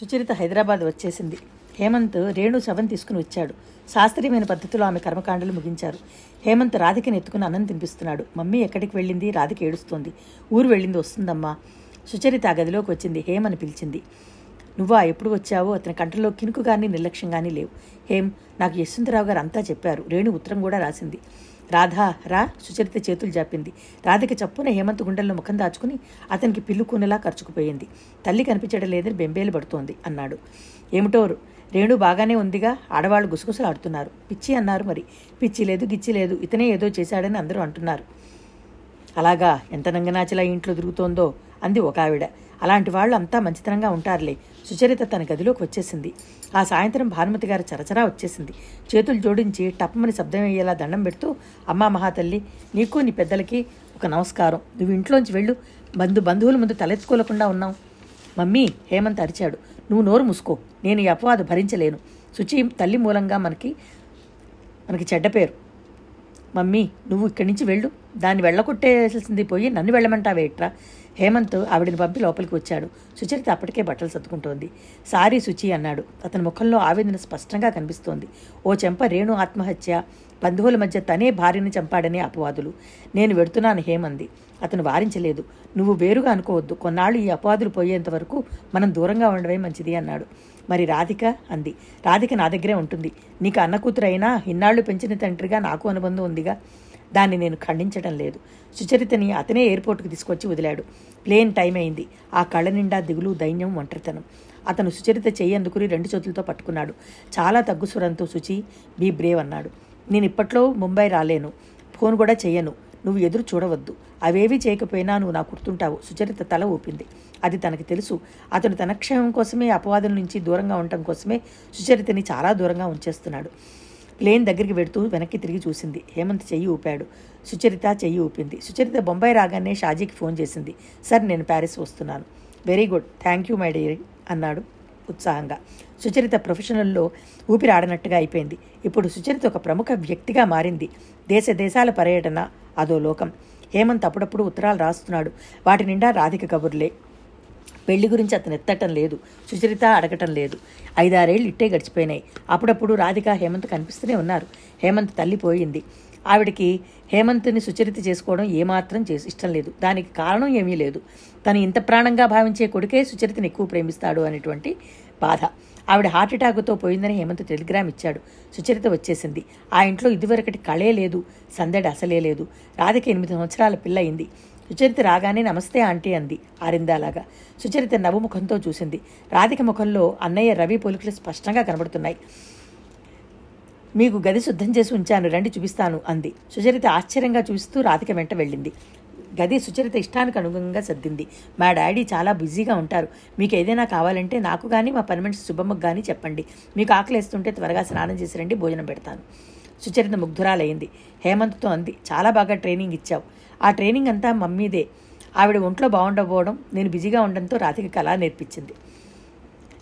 సుచరిత హైదరాబాద్ వచ్చేసింది. హేమంత్ రేణు శవం తీసుకుని వచ్చాడు. శాస్త్రీయమైన పద్ధతిలో ఆమె కర్మకాండలు ముగించారు. హేమంత్ రాధికని ఎత్తుకుని అన్నం తినిపిస్తున్నాడు. మమ్మీ ఎక్కడికి వెళ్ళింది? రాధిక ఏడుస్తోంది. ఊరు వెళ్ళింది వస్తుందమ్మా. సుచరిత ఆ గదిలోకి వచ్చింది. హేమని పిలిచింది. నువ్వా? ఎప్పుడు వచ్చావో? అతని కంటలో కినుకు కానీ నిర్లక్ష్యం కానీ లేవు. హేం నాకు యశ్వంతరావు గారు అంతా చెప్పారు. రేణు ఉత్తరం కూడా రాసింది. రాధా రా. సుచరిత చేతులు జాపింది. రాధకి చప్పున హేమంత్ గుండెల్లో ముఖం దాచుకుని అతనికి పిల్లుకునేలా ఖర్చుకుపోయింది తల్లి కనిపించడం లేదని బెంబేలు పడుతోంది అన్నాడు. ఏమిటో రేణు బాగానే ఉందిగా ఆడవాళ్ళు గుసగుసలాడుతున్నారు. పిచ్చి అన్నారు మరి. పిచ్చి లేదు గిచ్చి లేదు ఇతనే ఏదో చేశాడని అందరూ అంటున్నారు. అలాగా ఎంత నంగనాచలా ఇంట్లో తిరుగుతోందో అంది ఒక ఆవిడ. అలాంటి వాళ్ళు అంతా మంచితనంగా ఉంటారులే. సుచరిత తన గదిలోకి వచ్చేసింది. ఆ సాయంత్రం భానుమతి గారు చరచరా వచ్చేసింది. చేతులు జోడించి టప్పమని శబ్దం అయ్యేలా దండం పెడుతూ అమ్మా మహాతల్లి నీకు నీ పెద్దలకి ఒక నమస్కారం. నువ్వు ఇంట్లోంచి వెళ్ళు. బంధు బంధువుల ముందు తలెత్తుకోలేకుండా ఉన్నావు. మమ్మీ హేమంత్ అరిచాడు. నువ్వు నోరు మూసుకో. నేను ఈ అపవాదు భరించలేను. శుచి తల్లి మూలంగా మనకి మనకి చెడ్డ పేరు. మమ్మీ నువ్వు ఇక్కడి నుంచి వెళ్ళు. దాన్ని వెళ్ళకొట్టేసింది పోయి నన్ను వెళ్ళమంటావేట్రా హేమంత్ ఆవిడని పంపి లోపలికి వచ్చాడు. సుచరిత అప్పటికే బట్టలు సర్దుకుంటోంది. సారీ శుచి అన్నాడు. అతని ముఖంలో ఆవేదన స్పష్టంగా కనిపిస్తోంది. ఓ చెంప రేణు ఆత్మహత్య. బంధువుల మధ్య తనే భార్యని చంపాడనే అపవాదులు. నేను వెడుతున్నాను హేమంది. అతను వారించలేదు. నువ్వు వేరుగా అనుకోవద్దు. కొన్నాళ్ళు ఈ అపవాదులు పోయేంత వరకు మనం దూరంగా ఉండడమే మంచిది అన్నాడు. మరి రాధిక? అంది. రాధిక నా దగ్గరే ఉంటుంది. నీకు అన్న కూతురైనా ఇన్నాళ్ళు పెంచిన తండ్రిగా నాకు అనుబంధం ఉందిగా. దాన్ని నేను ఖండించడం లేదు. సుచరితని అతనే ఎయిర్పోర్ట్కి తీసుకొచ్చి వదిలాడు. ప్లేన్ టైం అయింది. ఆ కళ్ళ నిండా దిగులు దైన్యం ఒంటరితనం. అతను సుచరిత చెయ్యి అందుకుని రెండు చేతులతో పట్టుకున్నాడు. చాలా తగ్గు స్వరంతో శుచి బీ బ్రేవ్ అన్నాడు. నేను ఇప్పట్లో ముంబై రాలేను. ఫోన్ కూడా చెయ్యను. నువ్వు ఎదురు చూడవద్దు. అవేవి చేయకపోయినా నువ్వు నా గుర్తుంటావు. సుచరిత తల ఊపింది. అది తనకి తెలుసు. అతను తన క్షేమం కోసమే అపవాదం నుంచి దూరంగా ఉండటం కోసమే సుచరితని చాలా దూరంగా ఉంచేస్తున్నాడు. ప్లేన్ దగ్గరికి వెడుతూ వెనక్కి తిరిగి చూసింది. హేమంత్ చెయ్యి ఊపాడు. సుచరిత చెయ్యి ఊపింది. సుచరిత బొంబాయి రాగానే షాజీకి ఫోన్ చేసింది. సార్ నేను ప్యారిస్ వస్తున్నాను. Very good. Thank you my dear అన్నాడు ఉత్సాహంగా. సుచరిత ప్రొఫెషనల్లో ఊపిరాడనట్టుగా అయిపోయింది. ఇప్పుడు సుచరిత ఒక ప్రముఖ వ్యక్తిగా మారింది. దేశ దేశాల పర్యటన. అదో లోకం. హేమంత్ అప్పుడప్పుడు ఉత్తరాలు రాస్తున్నాడు. వాటి నిండా రాధిక కబుర్లే. పెళ్ళి గురించి అతను ఎత్తటం లేదు. సుచరిత అడగటం లేదు. ఐదారేళ్ళు ఇట్టే గడిచిపోయినాయి. అప్పుడప్పుడు రాధిక హేమంత్ కనిపిస్తూనే ఉన్నారు. హేమంత్ తల్లి పోయింది. ఆవిడకి హేమంత్ని సుచరిత చేసుకోవడం ఏమాత్రం చేసి ఇష్టం లేదు. దానికి కారణం ఏమీ లేదు. తను ఇంత ప్రాణంగా భావించే కొడుకే సుచరితని ఎక్కువ ప్రేమిస్తాడు అనేటువంటి బాధ. ఆవిడ హార్ట్ అటాక్తో పోయిందని హేమంత్ టెలిగ్రామ్ ఇచ్చాడు. సుచరిత వచ్చేసింది. ఆ ఇంట్లో ఇదివరకటి కళే లేదు సందడి అసలే లేదు. రాధిక ఎనిమిది సంవత్సరాల పిల్ల అయింది. సుచరిత రాగానే నమస్తే ఆంటీ అంది ఆరిందాలాగా. సుచరిత నవ్వుముఖంతో చూసింది. రాధిక ముఖంలో అన్నయ్య రవి పోలికలు స్పష్టంగా కనబడుతున్నాయి. మీకు గది శుద్ధం చేసి ఉంచాను రండి చూపిస్తాను అంది. సుచరిత ఆశ్చర్యంగా చూస్తూ రాధిక వెంట వెళ్ళింది. గది సుచరిత ఇష్టానికి అనుగుణంగా సర్దింది. మా డాడీ చాలా బిజీగా ఉంటారు. మీకు ఏదైనా కావాలంటే నాకు కానీ మా పర్మనెంట్ శుభమ్మకు కానీ చెప్పండి. మీకు ఆకలిస్తుంటే త్వరగా స్నానం చేసి రండి భోజనం పెడతాను. సుచరిత ముగ్ధురాలయ్యింది హేమంత్తో అంది చాలా బాగా ట్రైనింగ్ ఇచ్చావు. ఆ ట్రైనింగ్ అంతా మమ్మీదే. ఆవిడ ఒంట్లో బాగుండకపోవడం నేను బిజీగా ఉండడంతో రాధిక కళ నేర్పించింది.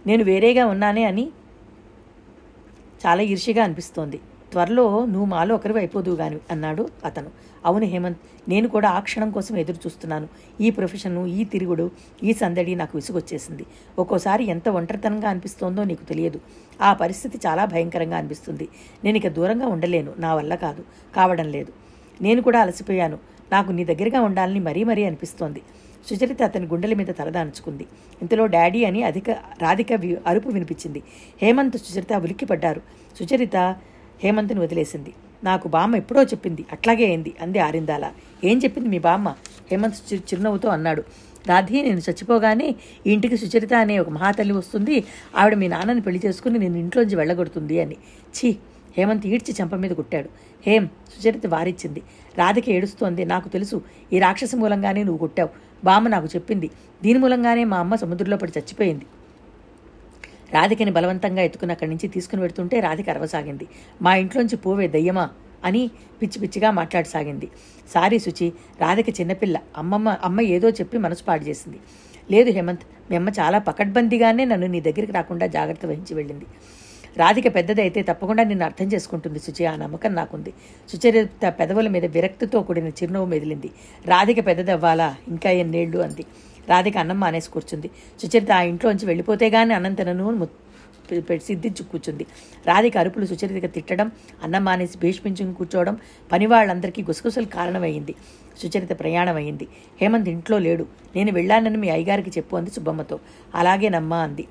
నేను వేరేగా ఉన్నానే అని చాలా ఈర్ష్యగా అనిపిస్తోంది. త్వరలో నువ్వు మాలో ఒకరివి అయిపోదువు గాని అన్నాడు అతను. అవును హేమంత్ నేను కూడా ఆ క్షణం కోసం ఎదురు చూస్తున్నాను. ఈ ప్రొఫెషను ఈ తిరుగుడు ఈ సందడి నాకు విసుగొచ్చేసింది. ఒక్కోసారి ఎంత ఒంటరితనంగా అనిపిస్తోందో నీకు తెలియదు. ఆ పరిస్థితి చాలా భయంకరంగా అనిపిస్తుంది. నేను ఇక దూరంగా ఉండలేను నా వల్ల కాదు కావడం లేదు. నేను కూడా అలసిపోయాను. నాకు నీ దగ్గరగా ఉండాలని మరీ మరీ అనిపిస్తోంది. సుచరిత అతని గుండెల మీద తలదాంచుకుంది. ఇంతలో డాడీ అని అధిక రాధిక అరుపు వినిపించింది. హేమంత్ సుచరిత ఉలిక్కిపడ్డారు. సుచరిత హేమంత్ని వదిలేసింది. నాకు బామ్మ ఎప్పుడో చెప్పింది అట్లాగే అయింది అంది ఆరిందాల. ఏం చెప్పింది మీ బామ్మ? హేమంత్ చిరునవ్వుతో అన్నాడు. రాధి నేను చచ్చిపోగానే ఈ ఇంటికి సుచరిత అనే ఒక మహాతల్లి వస్తుంది. ఆవిడ మీ నాన్నని పెళ్ళి చేసుకుని నేను ఇంట్లోంచి వెళ్ళగొడుతుంది అని. ఛీ! హేమంత్ ఈడ్చి చెంప మీద కొట్టాడు. హేం సుచరిత వారిచ్చింది. రాధిక ఏడుస్తోంది. నాకు తెలుసు ఈ రాక్షసి మూలంగానే నువ్వు కొట్టావు. బామ్మ నాకు చెప్పింది. దీని మూలంగానే మా అమ్మ సముద్రంలో పడి చచ్చిపోయింది. రాధికని బలవంతంగా ఎత్తుకుని అక్కడి నుంచి తీసుకుని పెడుతుంటే రాధిక అరవసాగింది. మా ఇంట్లోంచి పోవే దయ్యమా? అని పిచ్చి పిచ్చిగా మాట్లాడసాగింది. సారీ శుచి రాధిక చిన్నపిల్ల. అమ్మమ్మ అమ్మ ఏదో చెప్పి మనసు పాడు చేసింది. లేదు హేమంత్ మీ అమ్మ చాలా పకడ్బందీగానే నన్ను నీ దగ్గరికి రాకుండా జాగ్రత్త వహించి వెళ్ళింది. రాధిక పెద్దదైతే తప్పకుండా నిన్ను అర్థం చేసుకుంటుంది సుచి ఆ నమ్మకం నాకుంది. సుచరిత పెదవుల మీద విరక్తితో కూడిన చిరునవ్వు మెదిలింది. రాధిక పెద్దదవ్వాలా? ఇంకా ఎన్నేళ్ళు అంది. రాధిక అన్నం మానేసి కూర్చుంది. సుచరిత ఆ ఇంట్లోంచి వెళ్ళిపోతే గాని అన్నం తినను సిద్ధించి కూర్చుంది. రాధిక అరుపులు సుచరితగా తిట్టడం అన్నం మానేసి భీష్మించుకుని కూర్చోవడం పని వాళ్ళందరికీ గుసగుసలు కారణమైంది సుచరిత ప్రయాణం అయింది హేమంత్ ఇంట్లో లేడు. నేను వెళ్ళానని మీ అయ్యగారికి చెప్పు అంది సుబ్బమ్మతో. అలాగే నమ్మా అంది.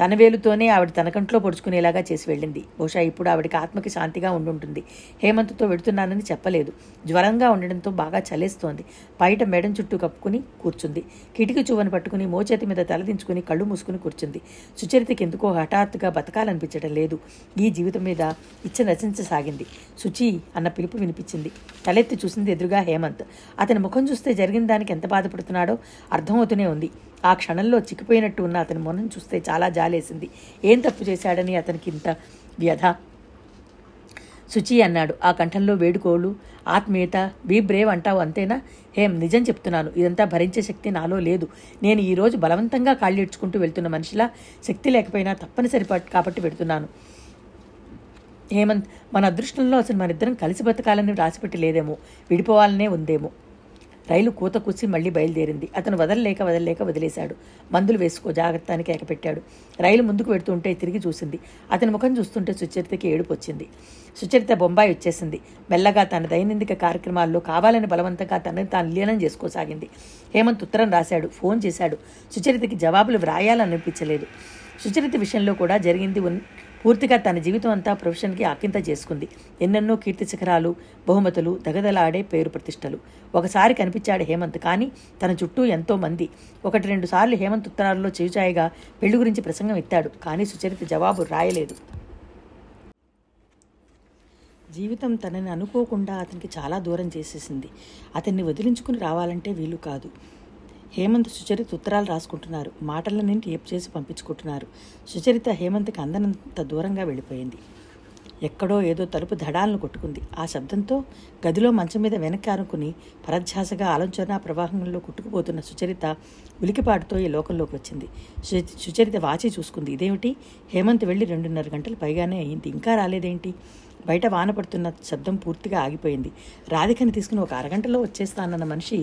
తన వేలుతోనే ఆవిడ తన కంట్లో పొడుచుకునేలాగా చేసి వెళ్ళింది. బహుశా ఇప్పుడు ఆవిడకి ఆత్మకి శాంతిగా ఉండుంటుంది. హేమంత్తో వెడుతున్నానని చెప్పలేదు. జ్వరంగా ఉండడంతో బాగా చలేస్తోంది. బయట మెడం చుట్టూ కప్పుకుని కూర్చుంది. కిటికీ చువ్వను పట్టుకుని మోచేతి మీద తలదించుకుని కళ్ళు మూసుకుని కూర్చుంది. సుచరితకి ఎందుకో హఠాత్తుగా బతకాలనిపించడం లేదు. ఈ జీవితం మీద ఇచ్చ నచించసాగింది శుచి అన్న పిలుపు వినిపించింది. తలెత్తి చూసింది ఎదురుగా హేమంత్. అతని ముఖం చూస్తే జరిగిన దానికి ఎంత బాధపడుతున్నాడో అర్థమవుతూనే ఉంది. ఆ క్షణంలో చిక్కిపోయినట్టు ఉన్న అతని మొనం చూస్తే చాలా జాలేసింది. ఏం తప్పు చేశాడని అతనికి ఇంత వ్యధ? శుచి అన్నాడు. ఆ కంఠంలో వేడుకోలు ఆత్మీయత బీ బ్రేవ్ అంటావు అంతేనా? హేం నిజం చెప్తున్నాను. ఇదంతా భరించే శక్తి నాలో లేదు. నేను ఈరోజు బలవంతంగా కాళ్ళేడ్చుకుంటూ వెళ్తున్న మనిషిలా శక్తి లేకపోయినా తప్పనిసరి కాబట్టి పెడుతున్నాను. హేమంత్ మన అదృష్టంలో అసలు మనిద్దరం కలిసి బతకాలని రాసిపెట్టి లేదేమో. విడిపోవాలనే ఉందేమో. రైలు కూత కూసి మళ్ళీ బయలుదేరింది. అతను వదలలేక వదలలేక వదిలేశాడు. మందులు వేసుకో జాగ్రత్త అని కేకపెట్టాడు రైలు ముందుకు వెడుతుంటే తిరిగి చూసింది. అతని ముఖం చూస్తుంటే సుచరితకి ఏడుపు వచ్చింది సుచరిత బొంబాయి వచ్చేసింది. మెల్లగా తన దైనందిక కార్యక్రమాల్లో కావాలని బలవంతంగా తనని తాను లీనం చేసుకోసాగింది. హేమంత్ ఉత్తరం రాశాడు. ఫోన్ చేశాడు. సుచరితకి జవాబులు వ్రాయాలనిపించలేదు. సుచరిత విషయంలో కూడా జరిగింది పూర్తిగా తన జీవితం అంతా ప్రొఫెషన్కి ఆకింత చేసుకుంది. ఎన్నెన్నో కీర్తి శిఖరాలు బహుమతులు దగదలాడే పేరు ప్రతిష్టలు. ఒకసారి కనిపించాడు హేమంత్ కానీ తన చుట్టూ ఎంతో మంది. ఒకటి రెండు సార్లు హేమంత్ ఉత్తరాల్లో చేయుచాయిగా పెళ్ళి గురించి ప్రసంగం ఎత్తాడు కానీ సుచరిత జవాబు రాయలేదు. జీవితం తనని అనుకోకుండా అతనికి చాలా దూరం చేసేసింది. అతన్ని వదిలించుకుని రావాలంటే వీలు కాదు. హేమంత్ సుచరిత ఉత్తరాలు రాసుకుంటున్నారు. మాటలన్నీ టేప్ చేసి పంపించుకుంటున్నారు. సుచరిత హేమంత్కి అందనంత దూరంగా వెళ్ళిపోయింది. ఎక్కడో ఏదో తలుపు ధడాలను కొట్టుకుంది. ఆ శబ్దంతో గదిలో మంచం మీద వెనక్కి ఆనుకుని పరధ్యాసగా ఆలోచన ప్రవాహంలో కొట్టుకుపోతున్న సుచరిత ఉలికిపాటుతో ఈ లోకంలోకి వచ్చింది. సుచరిత వాచి చూసుకుంది. ఇదేమిటి? హేమంత్ వెళ్ళి రెండున్నర గంటలు పైగానే అయింది. ఇంకా రాలేదేంటి? బయట వాన పడుతున్న శబ్దం పూర్తిగా ఆగిపోయింది. రాధికని తీసుకుని ఒక అరగంటలో వచ్చేస్తానన్న మనిషి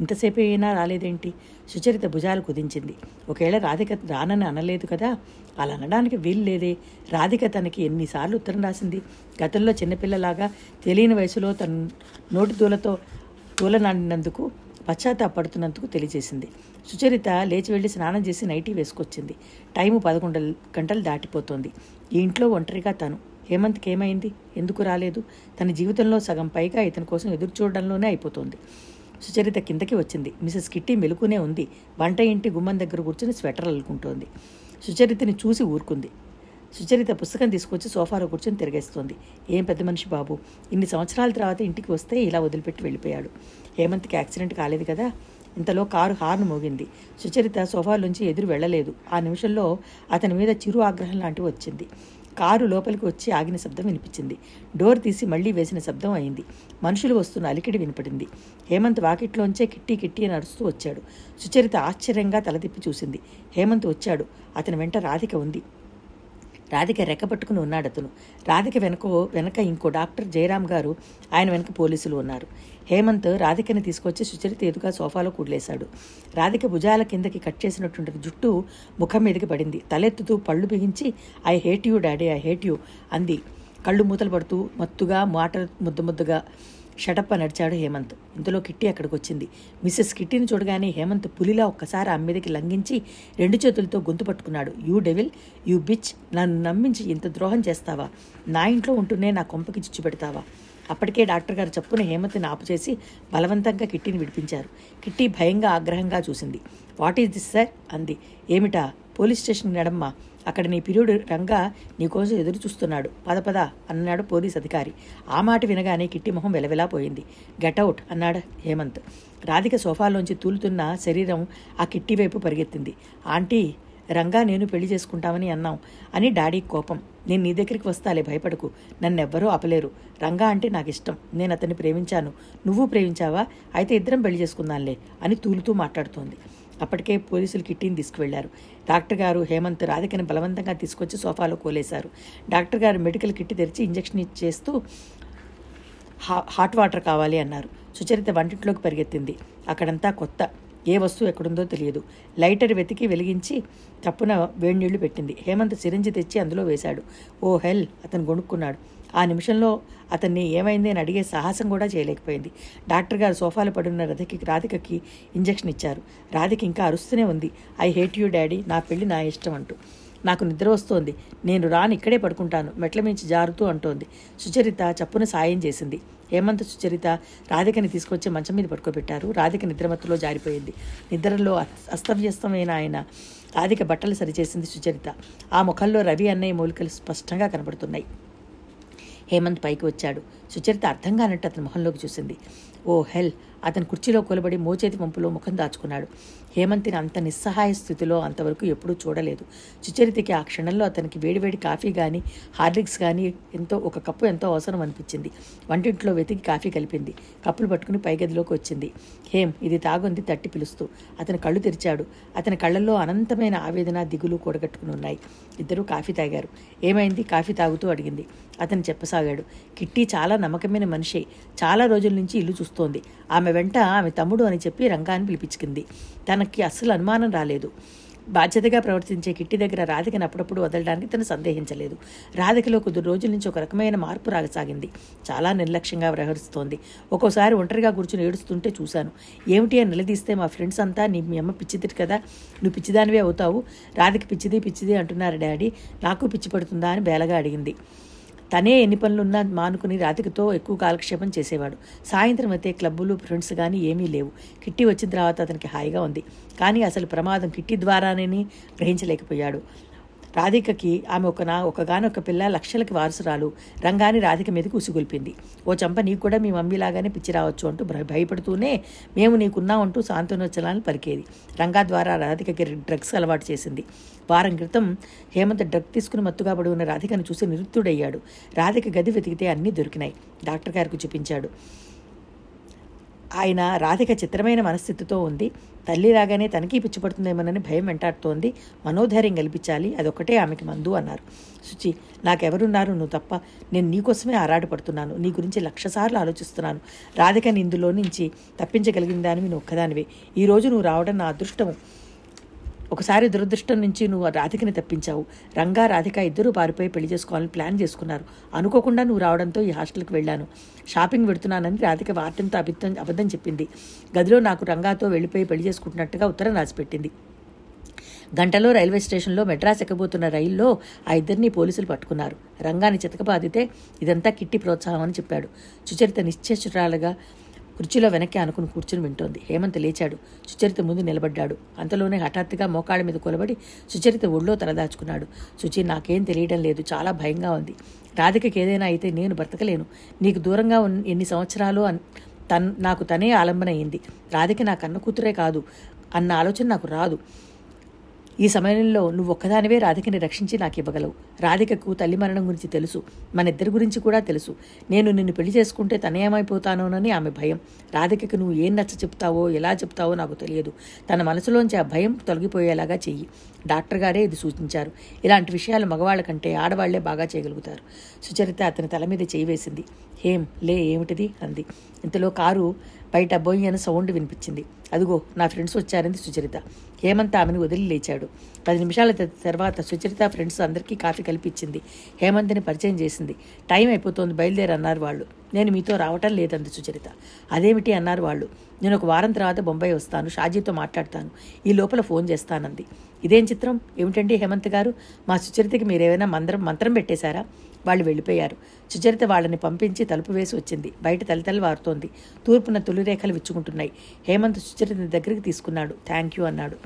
ఇంతసేపు అయినా రాలేదేంటి? సుచరిత భుజాలు కుదించింది. ఒకవేళ రాధిక రానని అనలేదు కదా? అలా అనడానికి వీలు లేదే. రాధిక తనకి ఎన్నిసార్లు ఉత్తరం రాసింది. గతంలో చిన్నపిల్లలాగా తెలియని వయసులో తన నోటి దూలతో తూలనాడినందుకు పశ్చాత్తాపడుతున్నందుకు తెలియజేసింది. సుచరిత లేచి వెళ్ళి స్నానం చేసి నైటీ వేసుకొచ్చింది. టైము పదకొండు గంటలు దాటిపోతోంది. ఈ ఇంట్లో ఒంటరిగా తను హేమంత్కి ఏమైంది ఎందుకు రాలేదు? తన జీవితంలో సగం పైగా ఇతని కోసం ఎదురు చూడడంలోనే అయిపోతుంది. సుచరిత కిందకి వచ్చింది. మిసెస్ కిట్టి మెలుకునే ఉంది. వంట ఇంటి గుమ్మం దగ్గర కూర్చుని స్వెటర్ అల్లుకుంటోంది. సుచరితని చూసి ఊరుకుంది. సుచరిత పుస్తకం తీసుకొచ్చి సోఫాలో కూర్చొని తిరిగేస్తోంది. ఏం పెద్ద మనిషి బాబు? ఇన్ని సంవత్సరాల తర్వాత ఇంటికి వస్తే ఇలా వదిలిపెట్టి వెళ్ళిపోయాడు. హేమంత్కి యాక్సిడెంట్ కాలేదు కదా? ఇంతలో కారు హార్న్ మోగింది. సుచరిత సోఫాలోంచి ఎదురు వెళ్ళలేదు. ఆ నిమిషంలో అతని మీద చిరు ఆగ్రహం లాంటివి వచ్చింది. కారు లోపలికి వచ్చి ఆగిన శబ్దం వినిపించింది. డోర్ తీసి మళ్ళీ వేసిన శబ్దం అయింది. మనుషులు వస్తున్న అలికిడి వినపడింది. హేమంత్ వాకిట్లోంచే కిట్టి కిట్టి అని అరుస్తూ వచ్చాడు. సుచరిత ఆశ్చర్యంగా తలతిప్పి చూసింది. హేమంత్ వచ్చాడు. అతని వెంట రాధిక ఉంది. రాధిక రెక్కపట్టుకుని ఉన్నాడు అతను. రాధిక వెనక వెనక ఇంకో డాక్టర్ జయరాం గారు ఆయన వెనక పోలీసులు ఉన్నారు. హేమంత్ రాధికని తీసుకొచ్చి సుచరిత ఎదుగా సోఫాలో కూడలేశాడు. రాధిక భుజాల కిందకి కట్ చేసినటువంటి జుట్టు ముఖం మీదకి పడింది. తలెత్తుతూ పళ్ళు బిగించి I hate you daddy I hate you అంది. కళ్ళు మూతలు పడుతూ మత్తుగా మాట ముద్ద ముద్దగా షటప్ప నడిచాడు హేమంత్. ఇంతలో కిట్టి అక్కడికి వచ్చింది మిస్సెస్ కిట్టిని చూడగానే హేమంత్ పులిలా ఒక్కసారి ఆమె మీదకి లంఘించి రెండు చేతులతో గొంతు పట్టుకున్నాడు. యూ డెవిల్ యూ బిచ్ నన్ను నమ్మించి ఇంత ద్రోహం చేస్తావా? నా ఇంట్లో ఉంటూనే నా కొంపకి చిచ్చు పెడతావా? అప్పటికే డాక్టర్ గారు చప్పున హేమంత్ని ఆపుచేసి బలవంతంగా కిట్టిని విడిపించారు. కిట్టి భయంగా ఆగ్రహంగా చూసింది. What is this sir? అంది. ఏమిటా? పోలీస్ స్టేషన్ నడమ్మా. అక్కడ నీ పిరియుడు రంగా నీకోసం ఎదురు చూస్తున్నాడు. పద పద అన్నాడు పోలీస్ అధికారి. ఆ మాట వినగానే కిట్టి మొహం వెలవెలా పోయింది. గెటౌట్ అన్నాడు హేమంత్. రాధిక సోఫాలోంచి తూలుతున్న శరీరం ఆ కిట్టి వైపు పరిగెత్తింది. ఆంటీ రంగా నేను పెళ్ళి చేసుకుంటామని అన్నాం అని డాడీ కోపం. నేను నీ దగ్గరికి వస్తాలే భయపడకు. నన్నెవ్వరూ ఆపలేరు. రంగా అంటే నాకు ఇష్టం నేను అతన్ని ప్రేమించాను. నువ్వు ప్రేమించావా? అయితే ఇద్దరం పెళ్ళి చేసుకుందాంలే అని తూలుతూ మాట్లాడుతోంది. అప్పటికే పోలీసులు కిట్టిని తీసుకువెళ్ళారు. డాక్టర్ గారు హేమంత్ రాధికని బలవంతంగా తీసుకొచ్చి సోఫాలో కోలేశారు. డాక్టర్ గారు మెడికల్ కిట్ తెరిచి ఇంజెక్షన్ ఇచ్చేస్తూ హా హాట్ వాటర్ కావాలి అన్నారు. సుచరిత వంటింట్లోకి పరిగెత్తింది. అక్కడంతా కొత్త. ఏ వస్తువు ఎక్కడుందో తెలియదు. లైటర్ వెతికి వెలిగించి తప్పున వేడి నీళ్ళు పెట్టింది. హేమంత్ సిరంజి తెచ్చి అందులో వేశాడు. ఓ హెల్ అతను గొణుక్కున్నాడు. ఆ నిమిషంలో అతన్ని ఏమైంది అని అడిగే సాహసం కూడా చేయలేకపోయింది. డాక్టర్ గారు సోఫాలో పడున్న రథకి రాధికకి ఇంజెక్షన్ ఇచ్చారు. రాధిక ఇంకా అరుస్తూనే ఉంది. I hate you daddy. నా పెళ్ళి నా ఇష్టం అంటూ. నాకు నిద్ర వస్తోంది. నేను రాను ఇక్కడే పడుకుంటాను. మెట్ల మించి జారుతూ అంటోంది. సుచరిత చప్పున సాయం చేసింది. హేమంత్ సుచరిత? రాధికని తీసుకొచ్చి మంచం మీద పడుకోబెట్టారు. రాధిక నిద్రమత్తులో జారిపోయింది. నిద్రలో అస్తవ్యస్తమైన ఆయన. రాధిక బట్టలు సరిచేసింది సుచరిత. ఆ ముఖంలో రవి అన్నయ్య మూలికలు స్పష్టంగా కనబడుతున్నాయి. హేమంత్ పైకి వచ్చాడు. సుచరిత అర్థం కానట్టు అతని మొహంలోకి చూసింది. ఓ హెల్ అతని కుర్చీలో కొలబడి మోచేతి వంపులో ముఖం దాచుకున్నాడు. హేమంతిని అంత నిస్సహాయ స్థితిలో అంతవరకు ఎప్పుడూ చూడలేదు. సుచరితకి ఆ క్షణంలో అతనికి వేడివేడి కాఫీ కానీ హార్లిక్స్ కానీ ఎంతో ఒక కప్పు ఎంతో అవసరం అనిపించింది. వంటింట్లో వెతికి కాఫీ కలిపింది. కప్పులు పట్టుకుని పై గదిలోకి వచ్చింది. హేమ్ ఇది తాగుంది తట్టి పిలుస్తూ. అతని కళ్ళు తెరిచాడు. అతని కళ్ళల్లో అనంతమైన ఆవేదన దిగులు కూడగట్టుకుని ఉన్నాయి. ఇద్దరూ కాఫీ తాగారు. ఏమైంది? కాఫీ తాగుతూ అడిగింది. అతను చెప్పసాగాడు. కిట్టి చాలా నమ్మకమైన మనిషి. చాలా రోజుల నుంచి ఇల్లు చూస్తోంది. ఆమె వెంట ఆమె తమ్ముడు అని చెప్పి రంగాన్ని పిలిపించుకుంది. తనకి అస్సలు అనుమానం రాలేదు. బాధ్యతగా ప్రవర్తించే కిట్టి దగ్గర రాధికను అప్పుడప్పుడు వదలడానికి తను సందేహించలేదు. రాధికలో కొద్ది రోజుల నుంచి ఒక రకమైన మార్పు రాగసాగింది చాలా నిర్లక్ష్యంగా వ్యవహరిస్తోంది. ఒక్కోసారి ఒంటరిగా కూర్చుని ఏడుస్తుంటే చూశాను. ఏమిటి అని నిలదీస్తే మా ఫ్రెండ్స్ అంతా నీ మీ అమ్మ పిచ్చిది కదా నువ్వు పిచ్చిదానివే అవుతావు. రాధిక పిచ్చిది పిచ్చిది అంటున్నారు డాడీ. నాకు పిచ్చి పడుతుందా? అని బేలగా అడిగింది. తనే ఎన్ని పనులున్నా మానుకుని రాతికతో ఎక్కువ కాలక్షేపం చేసేవాడు. సాయంత్రం అయితే క్లబ్బులు ఫ్రెండ్స్ కానీ ఏమీ లేవు. కిట్టి వచ్చిన తర్వాత అతనికి హాయిగా ఉంది. కానీ అసలు ప్రమాదం కిట్టి ద్వారానే గ్రహించలేకపోయాడు. రాధికకి ఆమె ఒక నా ఒకగానొక పిల్ల లక్షలకి వారసురాలు. రంగాని రాధిక మీదకి ఉసిగొల్పింది. ఓ చంప నీకు కూడా మీ మమ్మీలాగానే పిచ్చి రావచ్చు అంటూ భయ- భయపడుతూనే మేము నీకున్నామంటూ సాంత్వనోచ్చలాన్ని పలికేది. రంగా ద్వారా రాధికకి డ్రగ్స్ అలవాటు చేసింది. వారం క్రితం హేమంత్ డ్రగ్ తీసుకుని మత్తుగా పడి ఉన్న రాధికను చూసి నిరుత్తుడయ్యాడు. రాధిక గది వెతికితే అన్నీ దొరికినాయి. డాక్టర్ గారికి చూపించాడు. ఆయన రాధిక చిత్రమైన మనస్థితితో ఉంది. తల్లి రాగానే తనకి పిచ్చిపడుతుందేమోనని భయం వెంటాడుతోంది. మనోధైర్యం కల్పించాలి అదొకటే ఆమెకి మందు అన్నారు. శుచి నాకెవరున్నారు? నువ్వు తప్ప నేను నీకోసమే ఆరాటపడుతున్నాను. నీ గురించి లక్షసార్లు ఆలోచిస్తున్నాను. రాధికని ఇందులో నుంచి తప్పించగలిగిన దానివి నువ్వు ఒక్కదానివి. ఈరోజు నువ్వు రావడం నా అదృష్టం ఒకసారి దురదృష్టం నుంచి నువ్వు రాధికని తప్పించావు. రంగా రాధిక ఇద్దరూ పారిపోయి పెళ్ళి చేసుకోవాలని ప్లాన్ చేసుకున్నారు. అనుకోకుండా నువ్వు రావడంతో ఈ హాస్టల్కి వెళ్ళాను. షాపింగ్ పెడుతున్నానని రాధిక వార్తంతో అబద్ధం అబద్ధం చెప్పింది. గదిలో నాకు రంగాతో వెళ్ళిపోయి పెళ్ళి చేసుకుంటున్నట్టుగా ఉత్తరం రాసిపెట్టింది. గంటలో రైల్వే స్టేషన్లో మెడ్రాస్ ఎక్కబోతున్న రైల్లో ఆ ఇద్దరిని పోలీసులు పట్టుకున్నారు. రంగాన్ని చితకబాదితే ఇదంతా కిట్టి ప్రోత్సాహం అని చెప్పాడు. సుచరిత నిశ్చేష్టురాలుగా కుర్చీలో వెనక్కి అనుకుని కూర్చుని వింటోంది. హేమంత్ లేచాడు. సుచరిత ముందు నిలబడ్డాడు. అంతలోనే హఠాత్తుగా మోకాళ్ళ మీద కొలబడి సుచరిత ఒళ్ళో తలదాచుకున్నాడు సుచి నాకేం తెలియడం లేదు. చాలా భయంగా ఉంది. రాధికకి ఏదైనా అయితే నేను బ్రతకలేను. నీకు దూరంగా ఉన్న ఎన్ని సంవత్సరాలు అన్- తన్ నాకు తనే ఆలంబన అయింది. రాధిక నా కన్న కూతురే కాదు అన్న ఆలోచన నాకు రాదు. ఈ సమయంలో నువ్వు ఒక్కదానివే రాధికని రక్షించి నాకు ఇవ్వగలవు. రాధికకు తల్లి మరణం గురించి తెలుసు. మన ఇద్దరి గురించి కూడా తెలుసు. నేను నిన్ను పెళ్ళి చేసుకుంటే తనేమైపోతానోనని ఆమె భయం. రాధికకు నువ్వు ఏం నచ్చ చెప్తావో ఎలా చెప్తావో నాకు తెలియదు. తన మనసులోంచి ఆ భయం తొలగిపోయేలాగా చెయ్యి. డాక్టర్ గారే ఇది సూచించారు. ఇలాంటి విషయాలు మగవాళ్ళ కంటే ఆడవాళ్ళే బాగా చేయగలుగుతారు. సుచరిత అతని తల మీద చేయి వేసింది. హేం లే ఏమిటిది? అంది. ఇంతలో కారు బయట బోయి అని సౌండ్ వినిపించింది. అదిగో నా ఫ్రెండ్స్ వచ్చారంది సుచరిత. హేమంత్ ఆమెను వదిలి లేచాడు. పది నిమిషాల తర్వాత సుచరిత ఫ్రెండ్స్ అందరికీ కాఫీ కల్పించింది హేమంత్ని పరిచయం చేసింది. టైం అయిపోతోంది బయలుదేరి అన్నారు వాళ్ళు. నేను మీతో రావటం లేదంది సుచరిత. అదేమిటి? అన్నారు వాళ్ళు. నేను ఒక వారం తర్వాత బొంబాయి వస్తాను షాజీతో మాట్లాడతాను. ఈ లోపల ఫోన్ చేస్తానంది. ఇదేం చిత్రం? ఏమిటండి హేమంత్ గారు? మా సుచరితకి మీరేమైనా మంత్రం మంత్రం పెట్టేశారా? వాళ్ళు వెళ్ళిపోయారు. సుచరిత వాళ్ళని పంపించి తలుపు వేసి వచ్చింది. బయట తలితలు వారుతోంది తూర్పున తొలిరేఖలు విచ్చుకుంటున్నాయి. హేమంత్ సుచరిత దగ్గరికి తీసుకున్నాడు. థ్యాంక్ యూ అన్నాడు.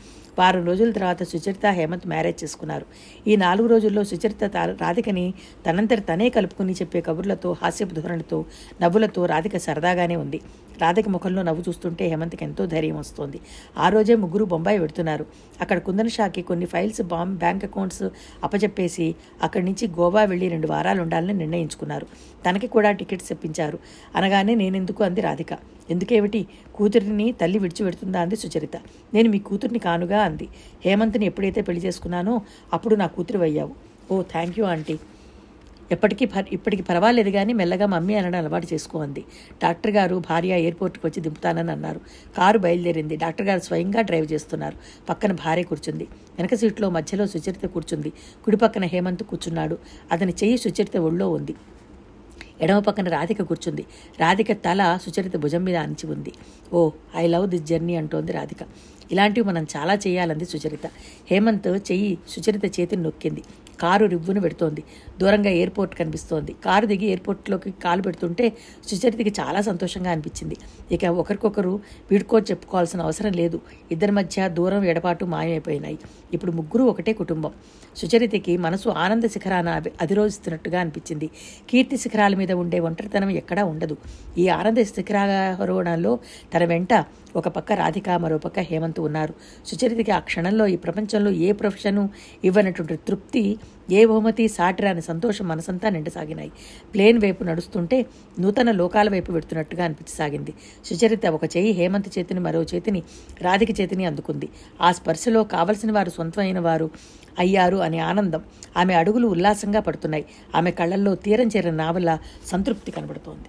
వారం రోజుల తర్వాత సుచరిత హేమంత్ మ్యారేజ్ చేసుకున్నారు. ఈ నాలుగు రోజుల్లో సుచరిత తా- రాధికని తనంతట తనే కలుపుకుని చెప్పే కబుర్లతో హాస్యపు ధోరణితో నవ్వులతో రాధిక సరదాగానే ఉంది. రాధిక ముఖంలో నవ్వు చూస్తుంటే హేమంత్కి ఎంతో ధైర్యం వస్తోంది. ఆ రోజే ముగ్గురు బొంబాయి పెడుతున్నారు అక్కడ కుందన్ షాకి కొన్ని ఫైల్స్ బాంబ్ బ్యాంక్ అకౌంట్స్ అప్పచెప్పేసి అక్కడి నుంచి గోవా వెళ్ళి రెండు వారాలు ఉండాలని నిర్ణయించుకున్నారు. తనకి కూడా టికెట్స్ తెప్పించారు. అనగానే నేనెందుకు అంది రాధిక. ఎందుకేమిటి? కూతురిని తల్లి విడిచిపెడుతుందా? అంది సుచరిత. నేను మీ కూతుర్ని కానుగా అంది. హేమంత్ని ఎప్పుడైతే పెళ్ళి చేసుకున్నానో అప్పుడు నా కూతురు అయ్యావు ఓ థ్యాంక్ యూ ఆంటీ. ఎప్పటికీ ఇప్పటికి పర్వాలేదు కానీ మెల్లగా మమ్మీ అనడం అలవాటు చేసుకోంది డాక్టర్ గారు భార్య ఎయిర్పోర్ట్కి వచ్చి దింపుతానని అన్నారు. కారు బయలుదేరింది. డాక్టర్ గారు స్వయంగా డ్రైవ్ చేస్తున్నారు. పక్కన భార్య కూర్చుంది. వెనక సీట్లో మధ్యలో సుచరిత కూర్చుంది. కుడి పక్కన హేమంత్ కూర్చున్నాడు. అతని చెయ్యి సుచరిత ఒళ్ళో ఉంది. ఎడమ పక్కన రాధిక కూర్చుంది. రాధిక తల సుచరిత భుజం మీద అంచి ఉంది. Oh I love this journey అంటోంది రాధిక. ఇలాంటివి మనం చాలా చేయాలంది సుచరిత. హేమంత్ చెయ్యి సుచరిత చేతిని నొక్కింది. కారు రివ్వును పెడుతోంది. దూరంగా ఎయిర్పోర్ట్ కనిపిస్తోంది. కారు దిగి ఎయిర్పోర్ట్లోకి కాలు పెడుతుంటే సుచరితకి చాలా సంతోషంగా అనిపించింది. ఇక ఒకరికొకరు వీడుకో చెప్పుకోవాల్సిన అవసరం లేదు. ఇద్దరి మధ్య దూరం ఎడపాటు మాయమైపోయినాయి. ఇప్పుడు ముగ్గురు ఒకటే కుటుంబం. సుచరితకి మనసు ఆనంద శిఖరాన అభి- అధిరోహిస్తున్నట్టుగా అనిపించింది. కీర్తి శిఖరాల మీద ఉండే ఒంటరితనం ఎక్కడా ఉండదు. ఈ ఆనంద శిఖరారోహణంలో తన వెంట ఒక పక్క రాధిక మరో పక్క హేమంత్ ఉన్నారు. సుచరితకి ఆ క్షణంలో ఈ ప్రపంచంలో ఏ ప్రొఫెషను ఇవ్వనటువంటి తృప్తి ఏ బహుమతి సాటిరాని సంతోషం మనసంతా నిండసాగినాయి. ప్లేన్ వైపు నడుస్తుంటే నూతన లోకాల వైపు వెడుతున్నట్టుగా అనిపించసాగింది. సుచరిత ఒక చేయి హేమంత్ చేతిని మరో చేతిని రాధిక చేతిని అందుకుంది. ఆ స్పర్శలో కావలసిన వారు సొంతమైన వారు అయ్యారు అనే ఆనందం ఆమె అడుగులు ఉల్లాసంగా పడుతున్నాయి. ఆమె కళ్ళల్లో తీరం చేరిన నావల సంతృప్తి కనబడుతోంది.